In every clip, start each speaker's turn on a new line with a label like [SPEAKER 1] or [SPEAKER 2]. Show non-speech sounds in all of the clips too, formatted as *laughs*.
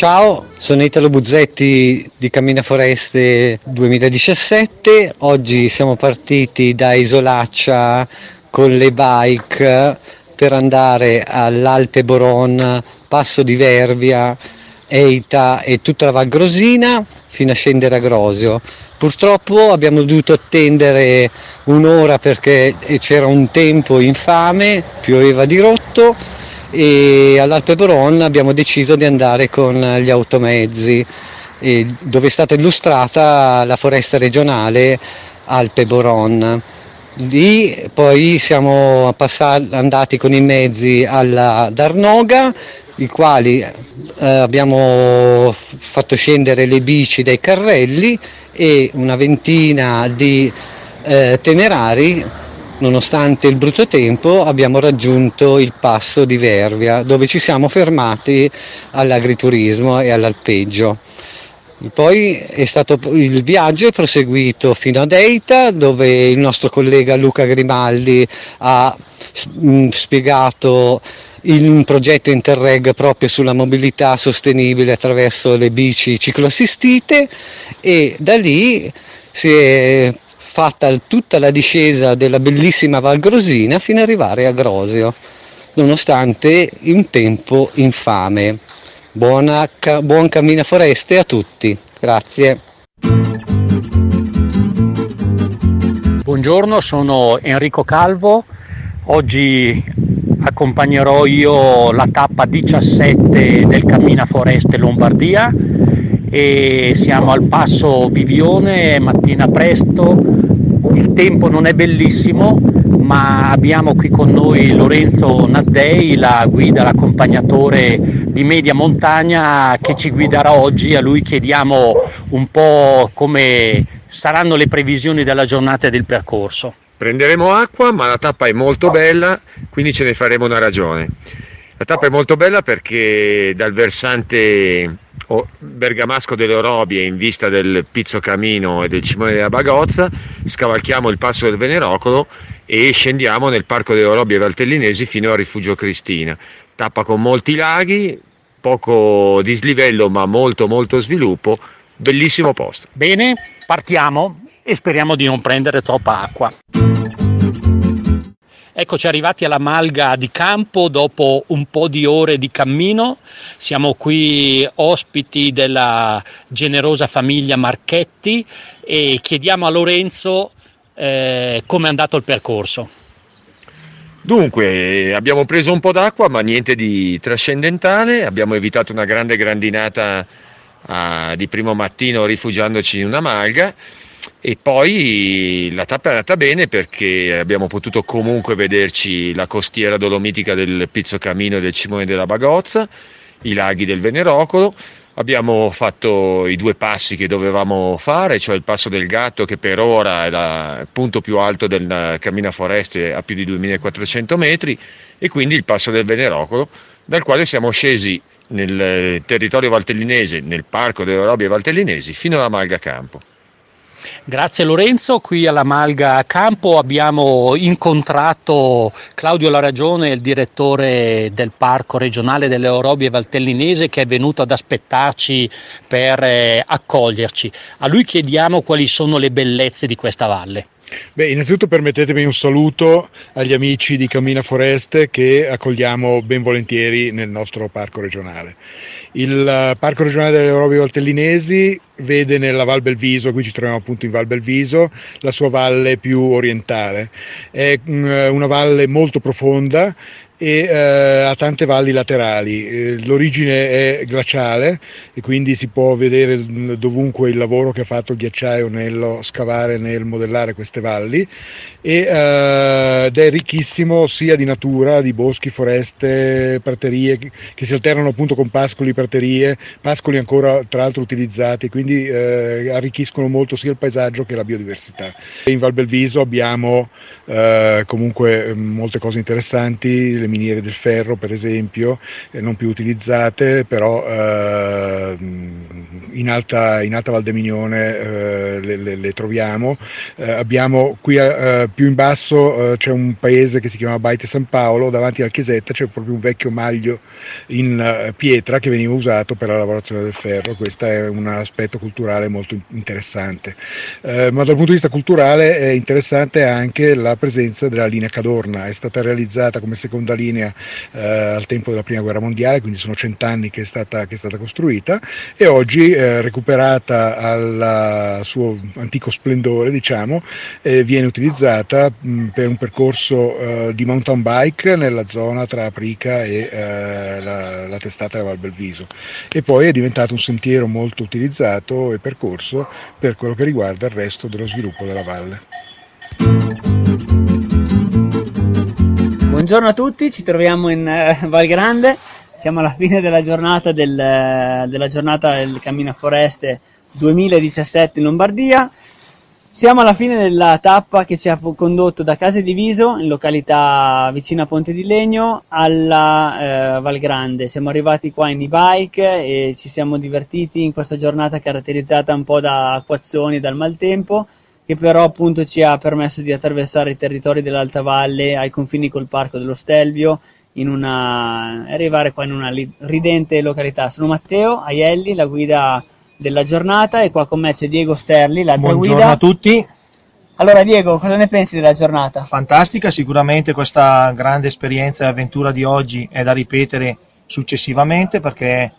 [SPEAKER 1] Ciao, sono Italo Buzzetti di Cammina Foreste 2017. Oggi siamo partiti da Isolaccia con le bike per andare all'Alpe Boron, Passo di Vervia, Eita e tutta la Val Grosina fino a scendere a Grosio. Purtroppo abbiamo dovuto attendere un'ora perché c'era un tempo infame, pioveva di rotto e all'Alpe Boron abbiamo deciso di andare con gli automezzi dove è stata illustrata la foresta regionale Alpe Boron. Lì poi siamo passati, andati con i mezzi alla Darnoga i quali eh, abbiamo fatto scendere le bici dai carrelli e una ventina di eh, temerari, nonostante il brutto tempo, abbiamo raggiunto il passo di Vervia, dove ci siamo fermati all'agriturismo e all'alpeggio. Poi stato, il viaggio è proseguito fino ad Eita, dove il nostro collega Luca Grimaldi ha mh, spiegato un progetto Interreg proprio sulla mobilità sostenibile attraverso le bici cicloassistite e da lì si è fatta tutta la discesa della bellissima Val Grosina fino ad arrivare a Grosio, nonostante un tempo infame. Buona, buon cammino foreste a tutti, grazie.
[SPEAKER 2] Buongiorno, sono Enrico Calvo, oggi accompagnerò io la tappa 17 del Cammina Foreste Lombardia e siamo al passo Vivione, mattina presto, il tempo non è bellissimo ma abbiamo qui con noi Lorenzo Naddei, la guida, l'accompagnatore di media montagna che ci guiderà oggi, a lui chiediamo un po' come saranno le previsioni della giornata e del percorso.
[SPEAKER 3] Prenderemo acqua, ma la tappa è molto bella, quindi ce ne faremo una ragione. La tappa è molto bella perché dal versante bergamasco delle Orobie in vista del Pizzo Camino e del Cimone della Bagozza, scavalchiamo il passo del Venerocolo e scendiamo nel Parco delle Orobie Valtellinesi fino al Rifugio Cristina. Tappa con molti laghi, poco dislivello ma molto molto sviluppo, bellissimo posto.
[SPEAKER 2] Bene, partiamo e speriamo di non prendere troppa acqua. Eccoci arrivati alla Malga di Campo dopo un po' di ore di cammino. Siamo qui ospiti della generosa famiglia Marchetti e chiediamo a Lorenzo eh, come è andato il percorso.
[SPEAKER 3] Dunque, abbiamo preso un po' d'acqua, ma niente di trascendentale. Abbiamo evitato una grande grandinata ah, di primo mattino rifugiandoci in una malga e poi la tappa è andata bene perché abbiamo potuto comunque vederci la costiera dolomitica del Pizzo Camino e del Cimone della Bagozza, i laghi del Venerocolo, abbiamo fatto i due passi che dovevamo fare, cioè il passo del gatto che per ora è il punto più alto del Cammina Foreste a più di 2400 metri e quindi il passo del Venerocolo dal quale siamo scesi nel territorio valtellinese, nel parco delle Robie Valtellinesi fino alla Malga Campo.
[SPEAKER 2] Grazie Lorenzo, qui alla Malga Campo abbiamo incontrato Claudio Laragione, il direttore del Parco regionale delle Orobie Valtellinese che è venuto ad aspettarci per eh, accoglierci. A lui chiediamo quali sono le bellezze di questa valle.
[SPEAKER 4] Beh, innanzitutto permettetemi un saluto agli amici di Cammina Foreste che accogliamo ben volentieri nel nostro parco regionale. Il eh, parco regionale delle Orobie Valtellinesi vede nella Val Belviso, qui ci troviamo appunto in Val Belviso, la sua valle più orientale. È mm, una valle molto profonda e eh, ha tante valli laterali. Eh, l'origine è glaciale e quindi si può vedere dovunque il lavoro che ha fatto il ghiacciaio nello scavare, nel modellare queste valli e, eh, ed è ricchissimo sia di natura, di boschi, foreste, praterie che, che si alternano appunto con pascoli, praterie, pascoli ancora tra l'altro utilizzati, quindi eh, arricchiscono molto sia il paesaggio che la biodiversità. In Val Belviso abbiamo eh, comunque molte cose interessanti, le miniere del ferro per esempio, eh, non più utilizzate, però eh, in, alta, in alta Val de Mignone eh, le, le, le, troviamo. Eh, abbiamo qui eh, più in basso c'è un paese che si chiama Baite San Paolo, davanti alla chiesetta c'è proprio un vecchio maglio in pietra che veniva usato per la lavorazione del ferro, questo è un aspetto culturale molto interessante. ma dal punto di vista culturale è interessante anche la presenza della linea Cadorna, è stata realizzata come seconda linea eh, al tempo della prima guerra mondiale, quindi sono cent'anni che è stata, che è stata costruita e oggi eh, recuperata al suo antico splendore, diciamo, eh, viene utilizzata mh, per un percorso eh, di mountain bike nella zona tra Aprica e eh, la, la, testata della Val Belviso e poi è diventato un sentiero molto utilizzato e percorso per quello che riguarda il resto dello sviluppo della valle.
[SPEAKER 5] Buongiorno a tutti, ci troviamo in *laughs* uh, Val Grande, siamo alla fine della giornata del, uh, della giornata del Cammino Foreste 2017 in Lombardia. Siamo alla fine della tappa che ci ha condotto da Case di Viso, in località vicina a Ponte di Legno, alla uh, Val Grande. Siamo arrivati qua in e-bike e ci siamo divertiti in questa giornata caratterizzata un po' da acquazzoni e dal maltempo che però appunto ci ha permesso di attraversare i territori dell'Alta Valle ai confini col Parco dello Stelvio in una, arrivare qua in una ridente località. Sono Matteo Aielli, la guida della giornata e qua con me c'è Diego Sterli, l'altra
[SPEAKER 6] Buongiorno
[SPEAKER 5] guida.
[SPEAKER 6] Buongiorno a tutti.
[SPEAKER 5] Allora Diego, cosa ne pensi della giornata?
[SPEAKER 6] Fantastica, sicuramente questa grande esperienza e avventura di oggi è da ripetere successivamente perché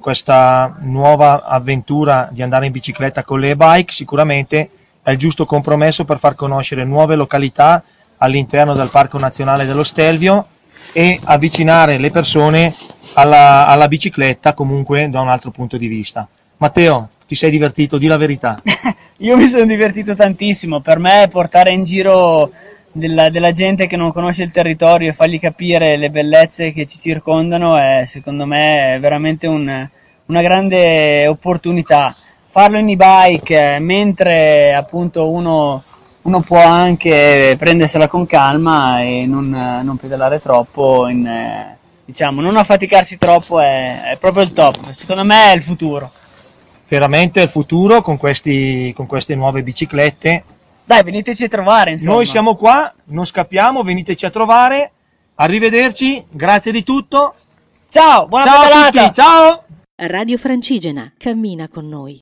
[SPEAKER 6] questa nuova avventura di andare in bicicletta con le bike sicuramente è il giusto compromesso per far conoscere nuove località all'interno del Parco Nazionale dello Stelvio e avvicinare le persone alla, alla bicicletta comunque da un altro punto di vista. Matteo, ti sei divertito? Di la verità. *laughs*
[SPEAKER 5] Io mi sono divertito tantissimo, per me portare in giro della, della, gente che non conosce il territorio e fargli capire le bellezze che ci circondano è secondo me veramente un, una grande opportunità farlo in e-bike mentre appunto uno, uno, può anche prendersela con calma e non, non pedalare troppo, in, diciamo, non affaticarsi troppo è, è, proprio il top. Secondo me è il futuro.
[SPEAKER 6] Veramente è il futuro con, questi, con queste nuove biciclette.
[SPEAKER 5] Dai, veniteci a trovare. Insomma.
[SPEAKER 6] Noi siamo qua, non scappiamo, veniteci a trovare. Arrivederci, grazie di tutto.
[SPEAKER 5] Ciao, buona
[SPEAKER 6] ciao
[SPEAKER 5] pedalata.
[SPEAKER 6] a tutti, ciao!
[SPEAKER 7] Radio Francigena, cammina con noi.